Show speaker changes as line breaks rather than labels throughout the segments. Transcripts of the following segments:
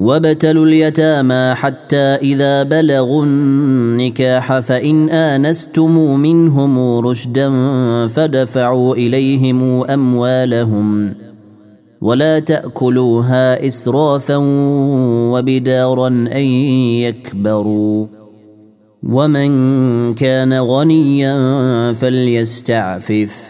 وابتلوا اليتامى حتى إذا بلغوا النكاح فإن آنستم منهم رشدا فدفعوا إليهم أموالهم ولا تأكلوها إسرافا وبدارا أن يكبروا ومن كان غنيا فليستعفف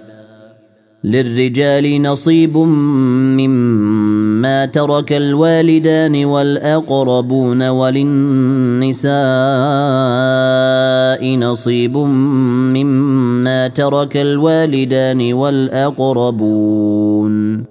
للرجال نصيب مما ترك الوالدان والاقربون وللنساء نصيب مما ترك الوالدان والاقربون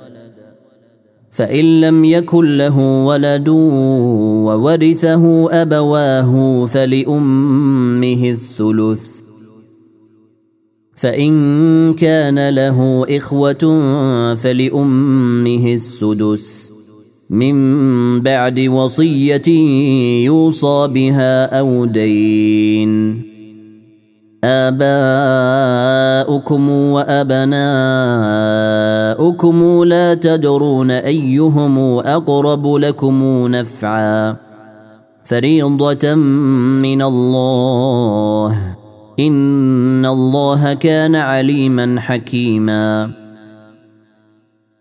فإن لم يكن له ولد وورثه أبواه فلأمه الثلث فإن كان له إخوة فلأمه السدس من بعد وصية يوصى بها أو دين آباؤكم وأبناؤكم لا تدرون أيهم أقرب لكم نفعا فريضة من الله إن الله كان عليما حكيما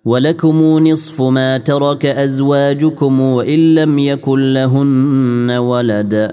ولكم نصف ما ترك أزواجكم وإن لم يكن لهن ولد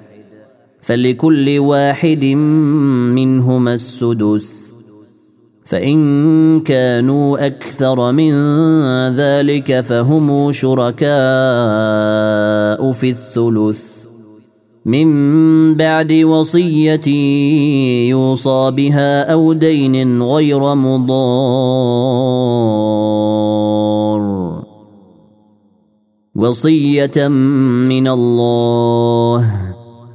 فلكل واحد منهما السدس فان كانوا اكثر من ذلك فهم شركاء في الثلث من بعد وصيه يوصى بها او دين غير مضار وصيه من الله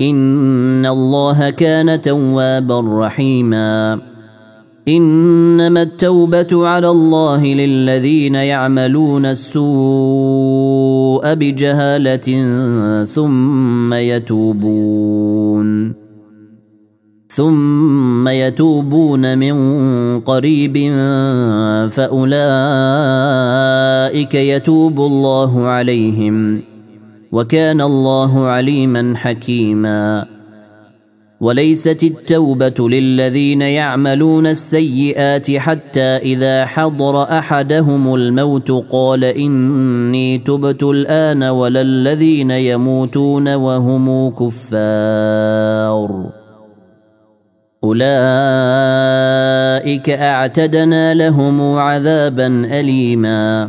ان الله كان توابا رحيما انما التوبه على الله للذين يعملون السوء بجهاله ثم يتوبون ثم يتوبون من قريب فاولئك يتوب الله عليهم وكان الله عليما حكيما وليست التوبه للذين يعملون السيئات حتى اذا حضر احدهم الموت قال اني تبت الان ولا الذين يموتون وهم كفار اولئك اعتدنا لهم عذابا اليما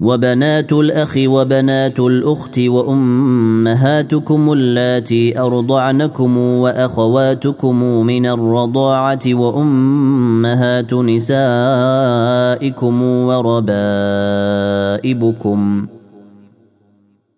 وبنات الأخ وبنات الأخت وأمهاتكم اللاتي أرضعنكم وأخواتكم من الرضاعة وأمهات نسائكم وربائبكم ۖ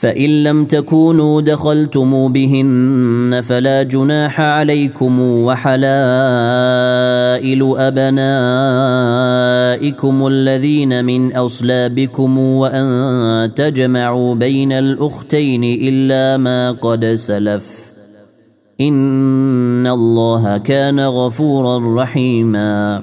فان لم تكونوا دخلتم بهن فلا جناح عليكم وحلائل ابنائكم الذين من اصلابكم وان تجمعوا بين الاختين الا ما قد سلف ان الله كان غفورا رحيما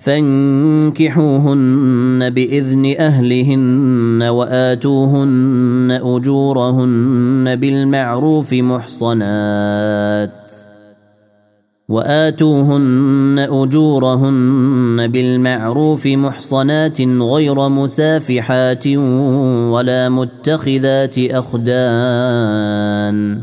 فانكحوهن باذن اهلهن واتوهن اجورهن بالمعروف محصنات واتوهن اجورهن بالمعروف محصنات غير مسافحات ولا متخذات اخدان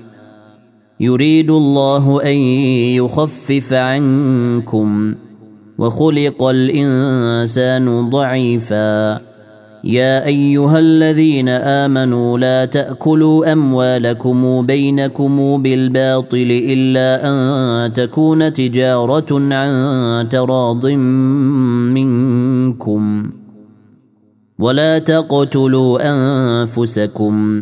يريد الله ان يخفف عنكم وخلق الانسان ضعيفا يا ايها الذين امنوا لا تاكلوا اموالكم بينكم بالباطل الا ان تكون تجاره عن تراض منكم ولا تقتلوا انفسكم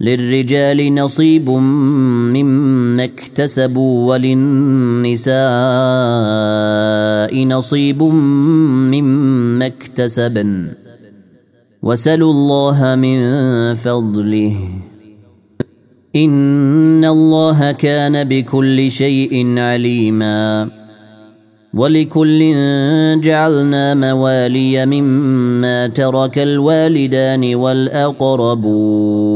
للرجال نصيب مما اكتسبوا وللنساء نصيب مما اكتسبن وسلوا الله من فضله ان الله كان بكل شيء عليما ولكل جعلنا موالي مما ترك الوالدان والاقربون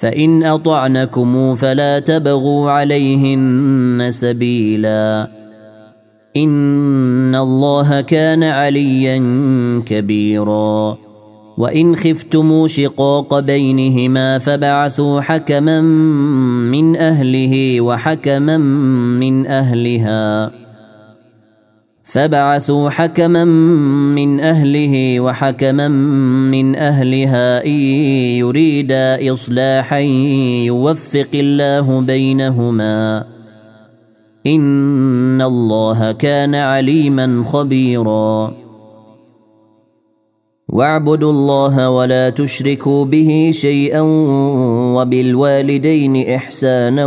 فإن أطعنكم فلا تبغوا عليهن سبيلا إن الله كان عليا كبيرا وإن خفتم شقاق بينهما فبعثوا حكما من أهله وحكما من أهلها فبعثوا حكما من اهله وحكما من اهلها ان يريدا اصلاحا يوفق الله بينهما ان الله كان عليما خبيرا واعبدوا الله ولا تشركوا به شيئا وبالوالدين احسانا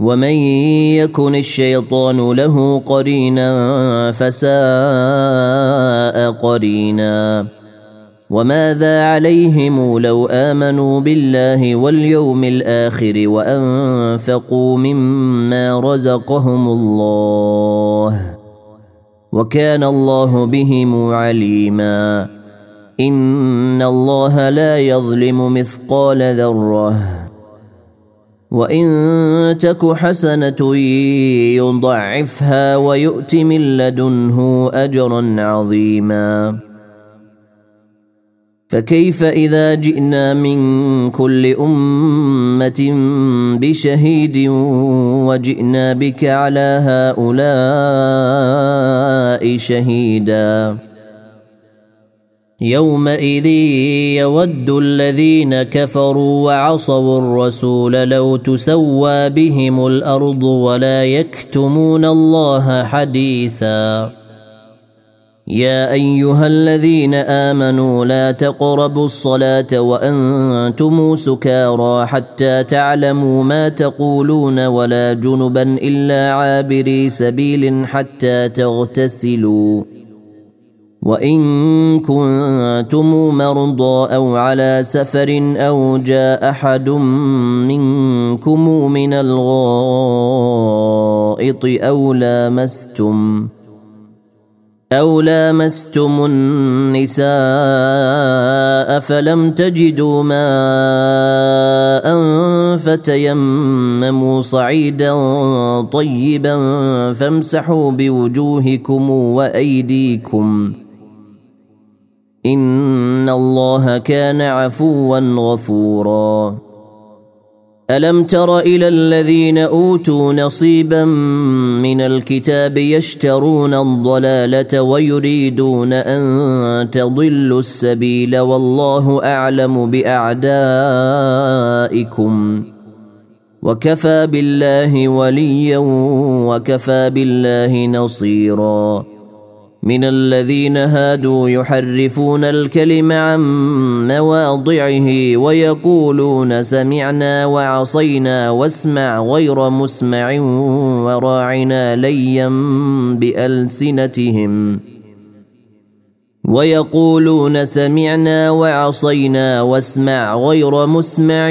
ومن يكن الشيطان له قرينا فساء قرينا وماذا عليهم لو امنوا بالله واليوم الاخر وانفقوا مما رزقهم الله وكان الله بهم عليما ان الله لا يظلم مثقال ذره وان تك حسنه يضعفها ويؤت من لدنه اجرا عظيما فكيف اذا جئنا من كل امه بشهيد وجئنا بك على هؤلاء شهيدا يومئذ يود الذين كفروا وعصوا الرسول لو تسوى بهم الارض ولا يكتمون الله حديثا يا ايها الذين امنوا لا تقربوا الصلاه وانتم سكارى حتى تعلموا ما تقولون ولا جنبا الا عابري سبيل حتى تغتسلوا وان كنتم مرضى او على سفر او جاء احد منكم من الغائط او لامستم أو لامستم النساء فلم تجدوا ماء فتيمموا صعيدا طيبا فامسحوا بوجوهكم وأيديكم ۖ ان الله كان عفوا غفورا الم تر الى الذين اوتوا نصيبا من الكتاب يشترون الضلاله ويريدون ان تضلوا السبيل والله اعلم باعدائكم وكفى بالله وليا وكفى بالله نصيرا من الذين هادوا يحرفون الكلم عن مواضعه ويقولون سمعنا وعصينا واسمع غير مسمع وراعنا ليا بألسنتهم ويقولون سمعنا وعصينا واسمع غير مسمع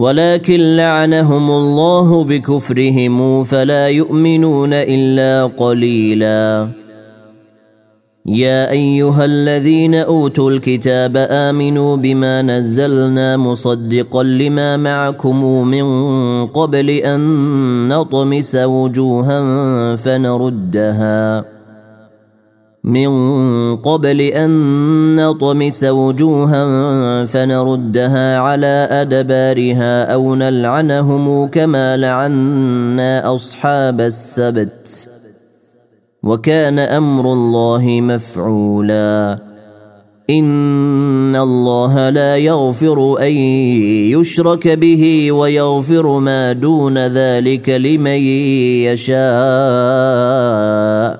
ولكن لعنهم الله بكفرهم فلا يؤمنون الا قليلا يا ايها الذين اوتوا الكتاب امنوا بما نزلنا مصدقا لما معكم من قبل ان نطمس وجوها فنردها من قبل أن نطمس وجوها فنردها على أدبارها أو نلعنهم كما لعنا أصحاب السبت وكان أمر الله مفعولا إن الله لا يغفر أن يشرك به ويغفر ما دون ذلك لمن يشاء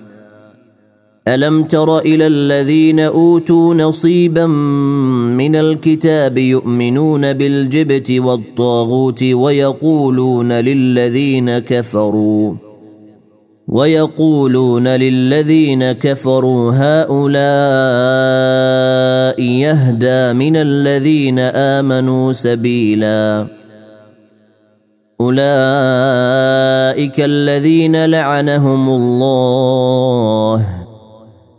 الم تر الى الذين اوتوا نصيبا من الكتاب يؤمنون بالجبت والطاغوت ويقولون للذين كفروا ويقولون للذين كفروا هؤلاء يهدى من الذين امنوا سبيلا اولئك الذين لعنهم الله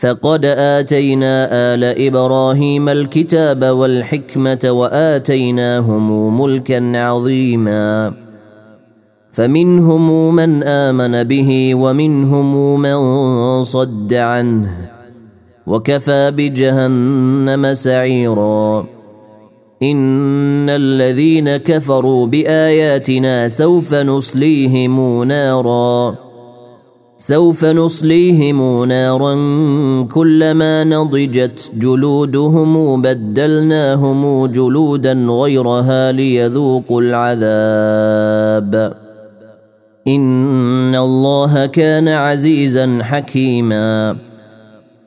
فقد اتينا ال ابراهيم الكتاب والحكمه واتيناهم ملكا عظيما فمنهم من امن به ومنهم من صد عنه وكفى بجهنم سعيرا ان الذين كفروا باياتنا سوف نصليهم نارا سوف نصليهم نارا كلما نضجت جلودهم بدلناهم جلودا غيرها ليذوقوا العذاب ان الله كان عزيزا حكيما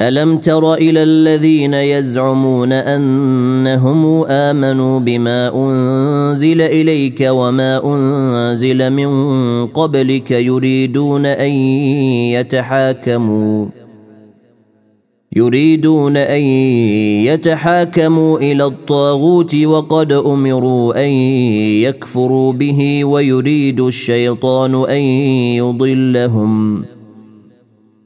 الم تر الى الذين يزعمون انهم امنوا بما انزل اليك وما انزل من قبلك يريدون ان يتحاكموا يريدون ان يتحاكموا الى الطاغوت وقد امروا ان يكفروا به ويريد الشيطان ان يضلهم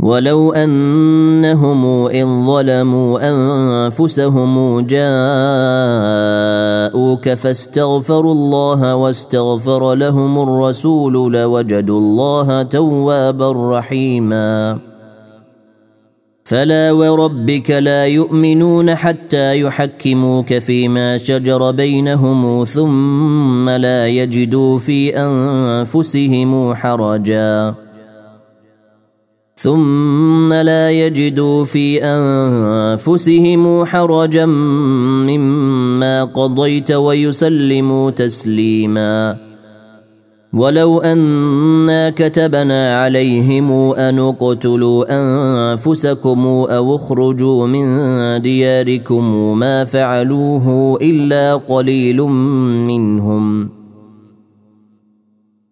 ولو انهم ان ظلموا انفسهم جاءوك فاستغفروا الله واستغفر لهم الرسول لوجدوا الله توابا رحيما فلا وربك لا يؤمنون حتى يحكموك فيما شجر بينهم ثم لا يجدوا في انفسهم حرجا ثم لا يجدوا في انفسهم حرجا مما قضيت ويسلموا تسليما ولو انا كتبنا عليهم ان اقتلوا انفسكم او اخرجوا من دياركم ما فعلوه الا قليل منهم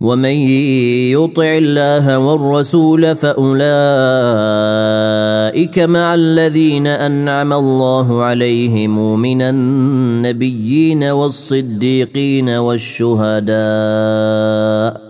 ومن يطع الله والرسول فاولئك مع الذين انعم الله عليهم من النبيين والصديقين والشهداء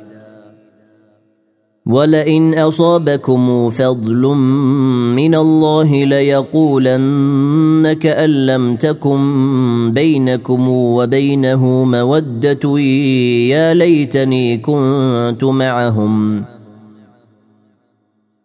ولئن اصابكم فضل من الله ليقولن كأن لم تكن بينكم وبينه موده يا ليتني كنت معهم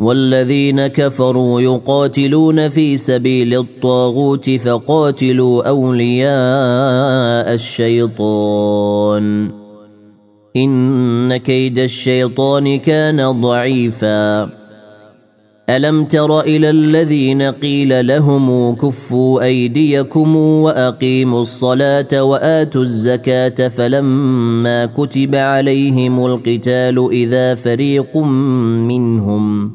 والذين كفروا يقاتلون في سبيل الطاغوت فقاتلوا اولياء الشيطان ان كيد الشيطان كان ضعيفا الم تر الى الذين قيل لهم كفوا ايديكم واقيموا الصلاه واتوا الزكاه فلما كتب عليهم القتال اذا فريق منهم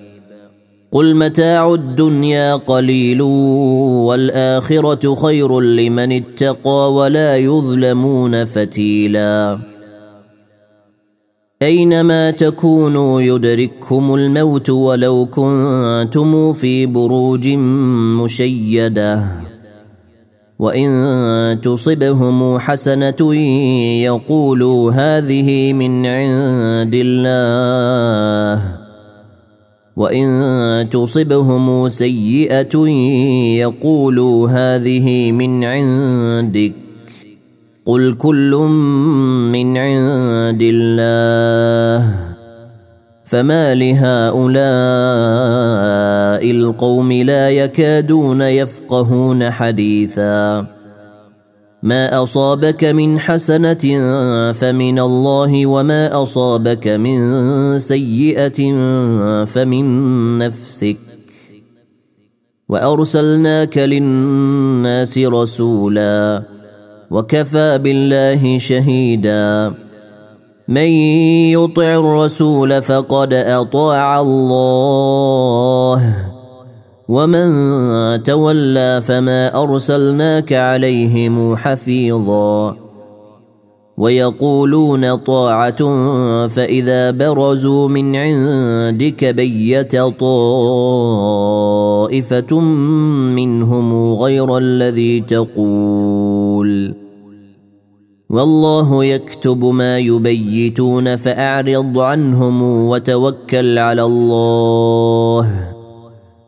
قل متاع الدنيا قليل والاخره خير لمن اتقى ولا يظلمون فتيلا اينما تكونوا يدرككم الموت ولو كنتم في بروج مشيده وان تصبهم حسنه يقولوا هذه من عند الله وان تصبهم سيئه يقولوا هذه من عندك قل كل من عند الله فما لهؤلاء القوم لا يكادون يفقهون حديثا ما اصابك من حسنه فمن الله وما اصابك من سيئه فمن نفسك وارسلناك للناس رسولا وكفى بالله شهيدا من يطع الرسول فقد اطاع الله ومن تولى فما ارسلناك عليهم حفيظا ويقولون طاعه فاذا برزوا من عندك بيت طائفه منهم غير الذي تقول والله يكتب ما يبيتون فاعرض عنهم وتوكل على الله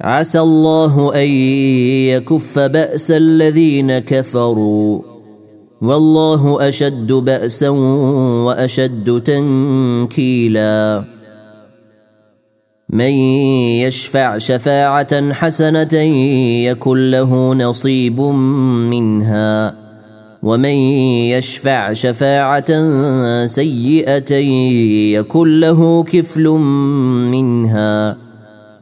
عسى الله ان يكف باس الذين كفروا والله اشد باسا واشد تنكيلا من يشفع شفاعه حسنه يكن له نصيب منها ومن يشفع شفاعه سيئه يكن له كفل منها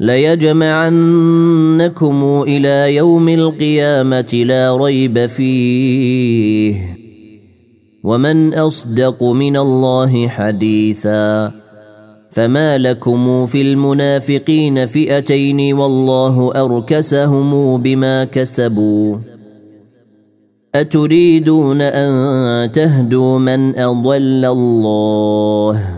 ليجمعنكم الى يوم القيامه لا ريب فيه ومن اصدق من الله حديثا فما لكم في المنافقين فئتين والله اركسهم بما كسبوا اتريدون ان تهدوا من اضل الله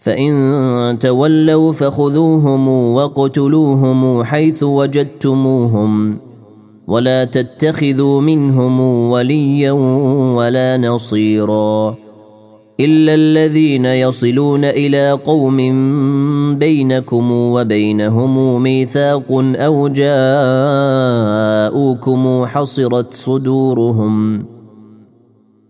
فإن تولوا فخذوهم وقتلوهم حيث وجدتموهم ولا تتخذوا منهم وليا ولا نصيرا إلا الذين يصلون إلى قوم بينكم وبينهم ميثاق أو جاءوكم حصرت صدورهم ۖ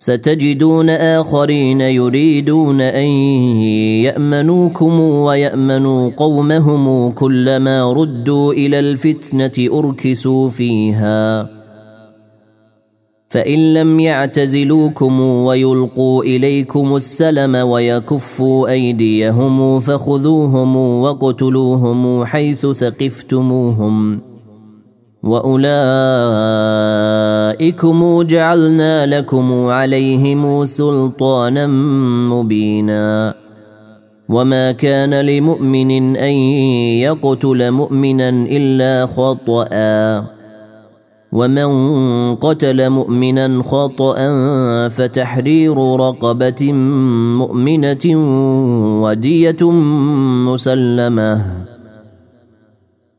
ستجدون اخرين يريدون ان يامنوكم ويامنوا قومهم كلما ردوا الى الفتنه اركسوا فيها فان لم يعتزلوكم ويلقوا اليكم السلم ويكفوا ايديهم فخذوهم وقتلوهم حيث ثقفتموهم واولئكم جعلنا لكم عليهم سلطانا مبينا وما كان لمؤمن ان يقتل مؤمنا الا خطأ ومن قتل مؤمنا خطأ فتحرير رقبة مؤمنة ودية مسلمه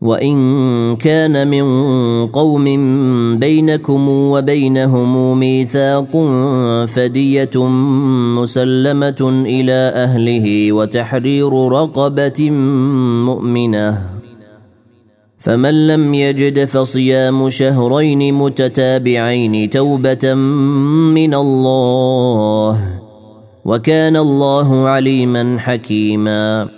وان كان من قوم بينكم وبينهم ميثاق فديه مسلمه الى اهله وتحرير رقبه مؤمنه فمن لم يجد فصيام شهرين متتابعين توبه من الله وكان الله عليما حكيما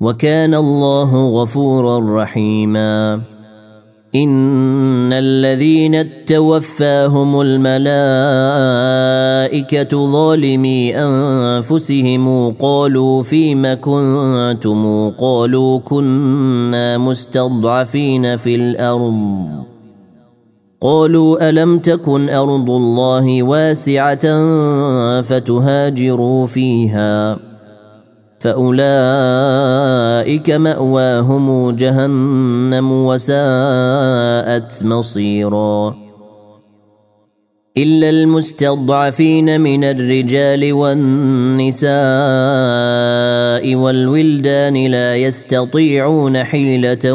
وكان الله غفورا رحيما ان الذين توفاهم الملائكه ظالمي انفسهم قالوا فيم كنتم قالوا كنا مستضعفين في الارض قالوا الم تكن ارض الله واسعه فتهاجروا فيها فاولئك ماواهم جهنم وساءت مصيرا الا المستضعفين من الرجال والنساء والولدان لا يستطيعون حيله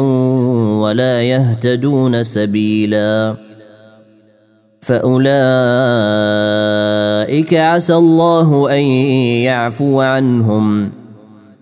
ولا يهتدون سبيلا فاولئك عسى الله ان يعفو عنهم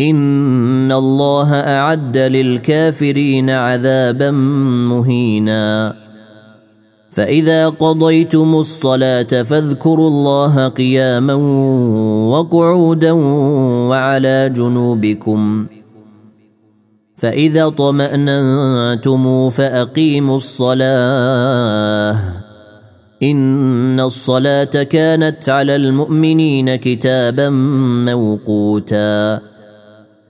ان الله اعد للكافرين عذابا مهينا فاذا قضيتم الصلاه فاذكروا الله قياما وقعودا وعلى جنوبكم فاذا طماننتم فاقيموا الصلاه ان الصلاه كانت على المؤمنين كتابا موقوتا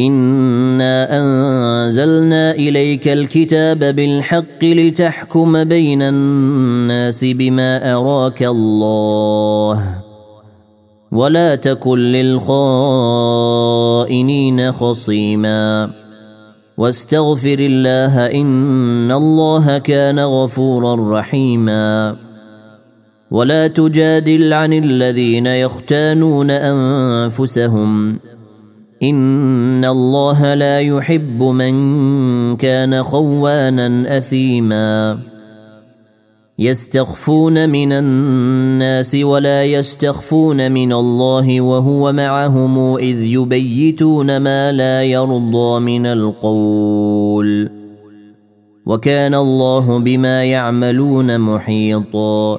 انا انزلنا اليك الكتاب بالحق لتحكم بين الناس بما اراك الله ولا تكن للخائنين خصيما واستغفر الله ان الله كان غفورا رحيما ولا تجادل عن الذين يختانون انفسهم ان الله لا يحب من كان خوانا اثيما يستخفون من الناس ولا يستخفون من الله وهو معهم اذ يبيتون ما لا يرضى من القول وكان الله بما يعملون محيطا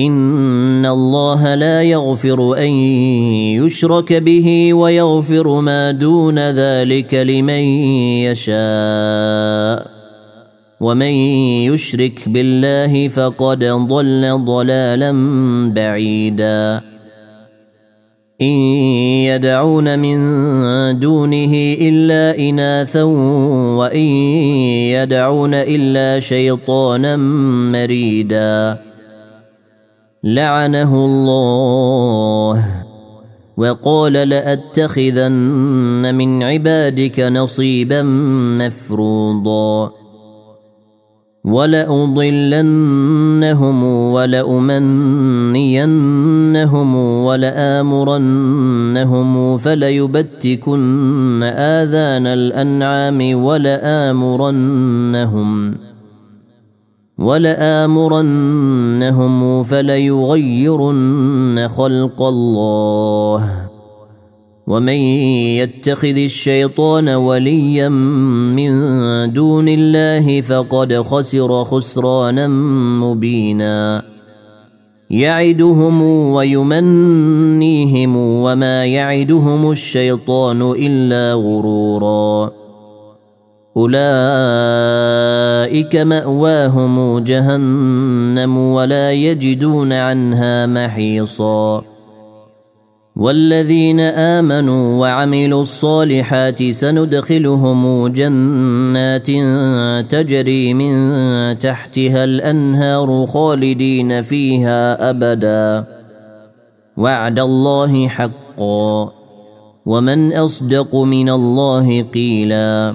ان الله لا يغفر ان يشرك به ويغفر ما دون ذلك لمن يشاء ومن يشرك بالله فقد ضل ضلالا بعيدا ان يدعون من دونه الا اناثا وان يدعون الا شيطانا مريدا لعنه الله وقال لاتخذن من عبادك نصيبا مفروضا ولأضلنهم ولأمنينهم ولآمرنهم فليبتكن آذان الأنعام ولآمرنهم ۖ ولآمرنهم فليغيرن خلق الله ومن يتخذ الشيطان وليا من دون الله فقد خسر خسرانا مبينا يعدهم ويمنيهم وما يعدهم الشيطان الا غروراً اولئك ماواهم جهنم ولا يجدون عنها محيصا والذين امنوا وعملوا الصالحات سندخلهم جنات تجري من تحتها الانهار خالدين فيها ابدا وعد الله حقا ومن اصدق من الله قيلا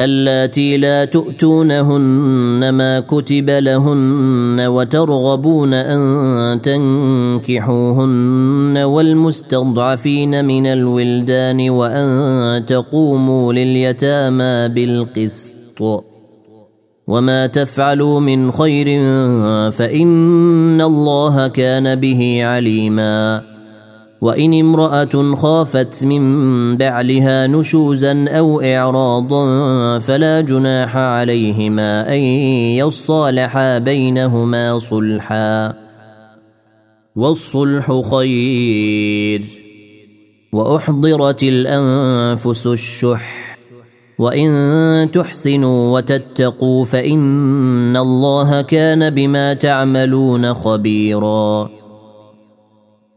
اللاتي لا تؤتونهن ما كتب لهن وترغبون ان تنكحوهن والمستضعفين من الولدان وان تقوموا لليتامى بالقسط وما تفعلوا من خير فان الله كان به عليما وان امراه خافت من بعلها نشوزا او اعراضا فلا جناح عليهما ان يصالحا بينهما صلحا والصلح خير واحضرت الانفس الشح وان تحسنوا وتتقوا فان الله كان بما تعملون خبيرا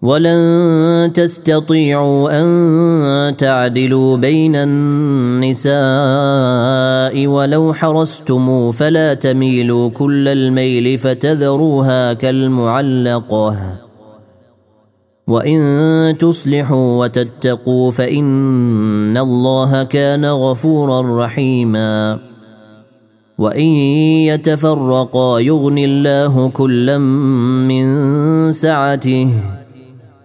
ولن تستطيعوا ان تعدلوا بين النساء ولو حرصتم فلا تميلوا كل الميل فتذروها كالمعلقه وان تصلحوا وتتقوا فان الله كان غفورا رحيما وان يتفرقا يغني الله كلا من سعته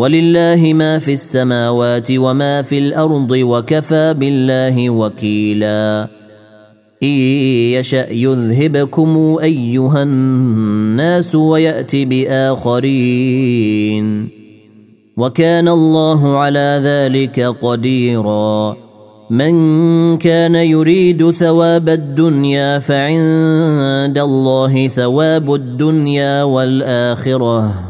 ولله ما في السماوات وما في الارض وكفى بالله وكيلا ان يشا يذهبكم ايها الناس ويات باخرين وكان الله على ذلك قديرا من كان يريد ثواب الدنيا فعند الله ثواب الدنيا والاخره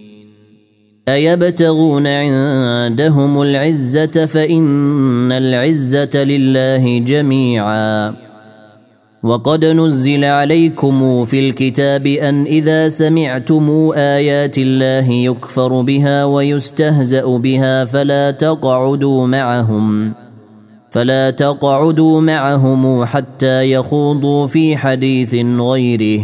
ايبتغون عندهم العزه فان العزه لله جميعا وقد نزل عليكم في الكتاب ان اذا سمعتم ايات الله يكفر بها ويستهزا بها فلا تقعدوا معهم فلا تقعدوا معهم حتى يخوضوا في حديث غيره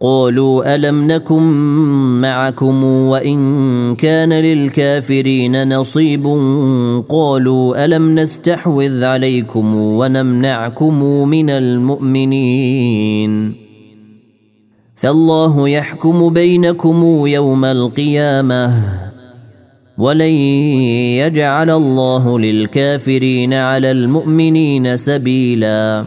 قالوا الم نكن معكم وان كان للكافرين نصيب قالوا الم نستحوذ عليكم ونمنعكم من المؤمنين فالله يحكم بينكم يوم القيامه ولن يجعل الله للكافرين على المؤمنين سبيلاً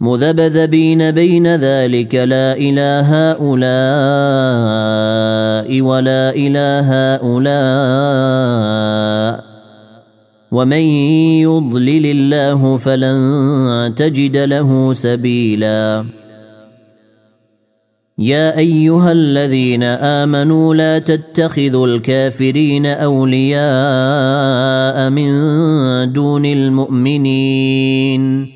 مذبذبين بين ذلك لا إلى هؤلاء ولا إلى هؤلاء ومن يضلل الله فلن تجد له سبيلا يا ايها الذين امنوا لا تتخذوا الكافرين اولياء من دون المؤمنين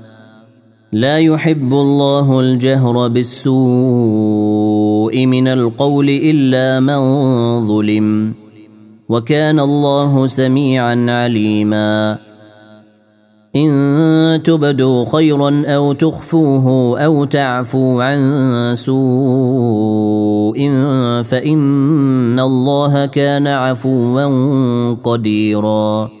لا يحب الله الجهر بالسوء من القول الا من ظلم وكان الله سميعا عليما ان تبدوا خيرا او تخفوه او تعفوا عن سوء فان الله كان عفوا قديرا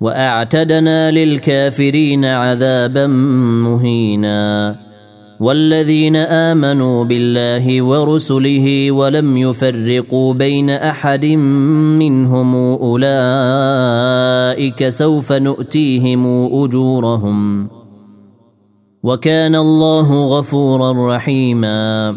واعتدنا للكافرين عذابا مهينا والذين امنوا بالله ورسله ولم يفرقوا بين احد منهم اولئك سوف نؤتيهم اجورهم وكان الله غفورا رحيما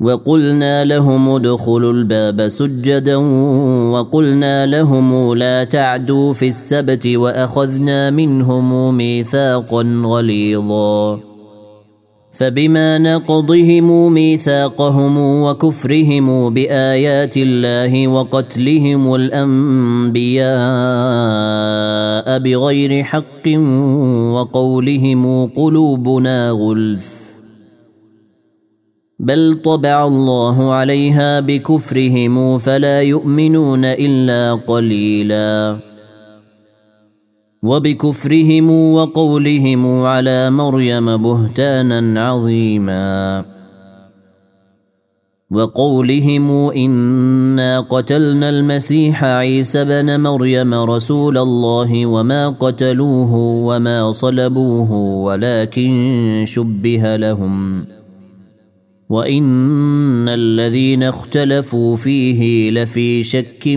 وقلنا لهم ادخلوا الباب سجدا وقلنا لهم لا تعدوا في السبت واخذنا منهم ميثاقا غليظا فبما نقضهم ميثاقهم وكفرهم بايات الله وقتلهم الانبياء بغير حق وقولهم قلوبنا غلف بل طبع الله عليها بكفرهم فلا يؤمنون الا قليلا وبكفرهم وقولهم على مريم بهتانا عظيما وقولهم انا قتلنا المسيح عيسى بن مريم رسول الله وما قتلوه وما صلبوه ولكن شبه لهم وان الذين اختلفوا فيه لفي شك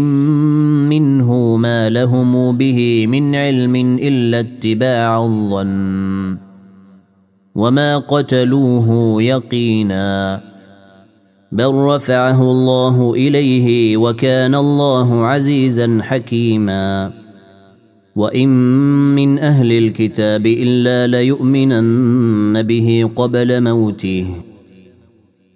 منه ما لهم به من علم الا اتباع الظن وما قتلوه يقينا بل رفعه الله اليه وكان الله عزيزا حكيما وان من اهل الكتاب الا ليؤمنن به قبل موته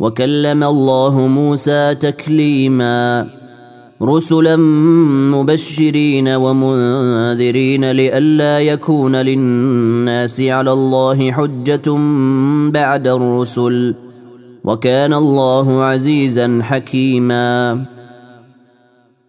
وكلم الله موسى تكليما رسلا مبشرين ومنذرين لئلا يكون للناس على الله حجه بعد الرسل وكان الله عزيزا حكيما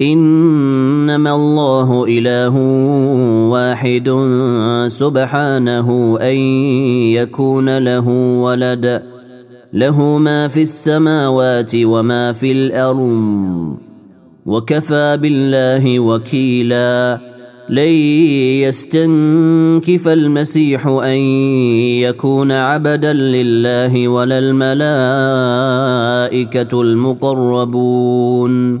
انما الله اله واحد سبحانه ان يكون له ولد له ما في السماوات وما في الارض وكفى بالله وكيلا لن يستنكف المسيح ان يكون عبدا لله ولا الملائكه المقربون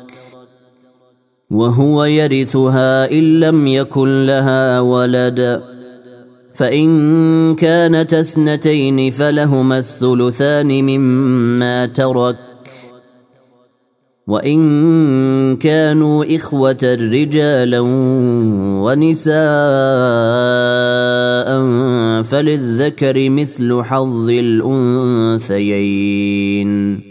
وهو يرثها ان لم يكن لها ولد فان كانت اثنتين فلهما الثلثان مما ترك وان كانوا اخوه رجالا ونساء فللذكر مثل حظ الانثيين